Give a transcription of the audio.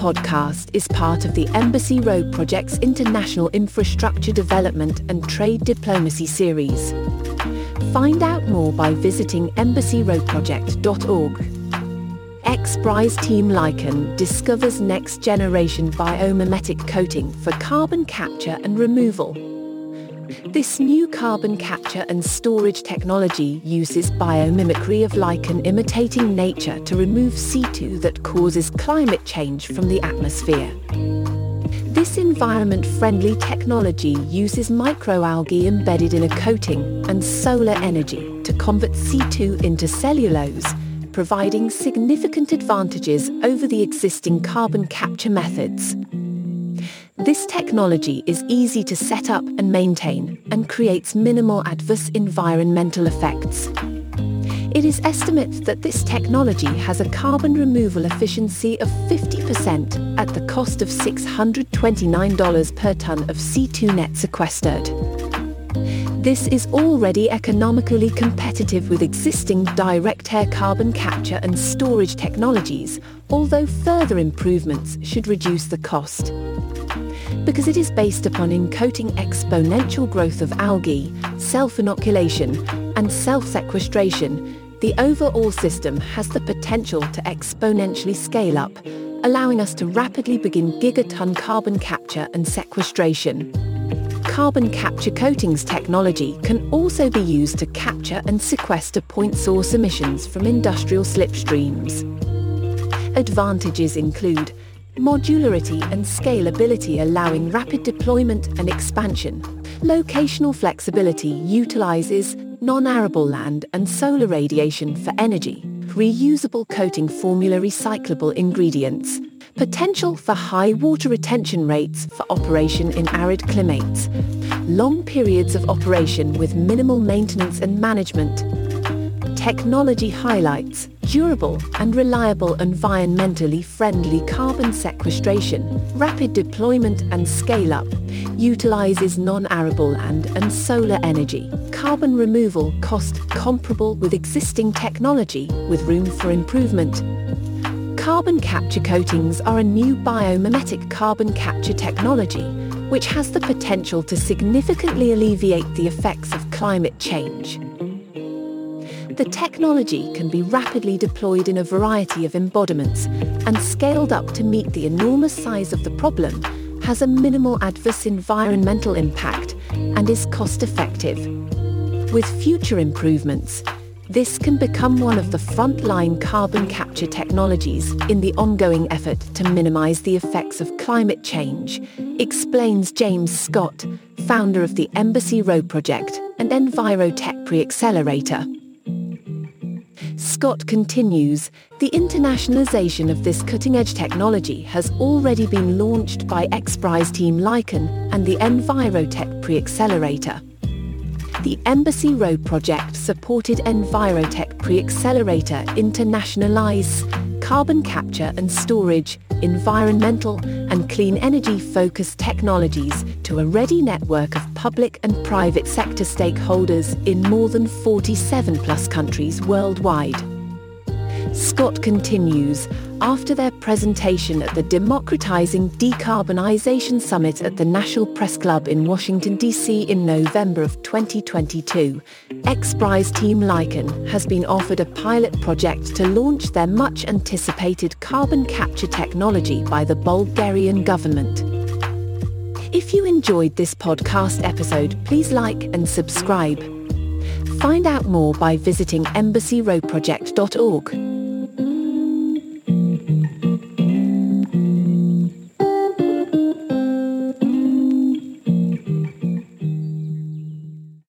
Podcast is part of the Embassy Row Project's International Infrastructure Development and Trade Diplomacy series. Find out more by visiting embassyrowproject.org. X-Prize Team Licon discovers next-generation biomimetic coating for carbon capture and removal. This new carbon capture and storage technology uses biomimicry of lichen imitating nature to remove CO2 that causes climate change from the atmosphere. This environment-friendly technology uses microalgae embedded in a coating and solar energy to convert CO2 into cellulose, providing significant advantages over the existing carbon capture methods. This technology is easy to set up and maintain and creates minimal adverse environmental effects. It is estimated that this technology has a carbon removal efficiency of 50% at the cost of $629 per tonne of CO2 net sequestered. This is already economically competitive with existing direct air carbon capture and storage technologies, although further improvements should reduce the cost because it is based upon encoding exponential growth of algae, self-inoculation, and self-sequestration, the overall system has the potential to exponentially scale up, allowing us to rapidly begin gigaton carbon capture and sequestration. Carbon capture coatings technology can also be used to capture and sequester point source emissions from industrial slipstreams. Advantages include modularity and scalability allowing rapid deployment and expansion. Locational flexibility utilizes non-arable land and solar radiation for energy. Reusable coating formula recyclable ingredients. Potential for high water retention rates for operation in arid climates. Long periods of operation with minimal maintenance and management technology highlights durable and reliable environmentally friendly carbon sequestration, rapid deployment and scale-up, utilizes non-arable land and solar energy, carbon removal cost comparable with existing technology with room for improvement. Carbon capture coatings are a new biomimetic carbon capture technology which has the potential to significantly alleviate the effects of climate change. The technology can be rapidly deployed in a variety of embodiments and scaled up to meet the enormous size of the problem, has a minimal adverse environmental impact and is cost-effective. With future improvements, this can become one of the frontline carbon capture technologies in the ongoing effort to minimize the effects of climate change, explains James Scott, founder of the Embassy Row Project and Envirotech Pre-Accelerator. Scott continues, the internationalization of this cutting-edge technology has already been launched by X-Prize Team Licon and the Envirotech Pre-Accelerator. The Embassy Row project supported Envirotech Pre-Accelerator internationalize carbon capture and storage, environmental and clean energy-focused technologies to a ready network of public and private sector stakeholders in more than 47 plus countries worldwide. Scott continues, after their presentation at the Democratizing Decarbonisation Summit at the National Press Club in Washington, D.C. in November of 2022, X-Prize Team Licon has been offered a pilot project to launch their much-anticipated carbon capture technology by the Bulgarian government. If you enjoyed this podcast episode, please like and subscribe. Find out more by visiting embassyrowproject.org.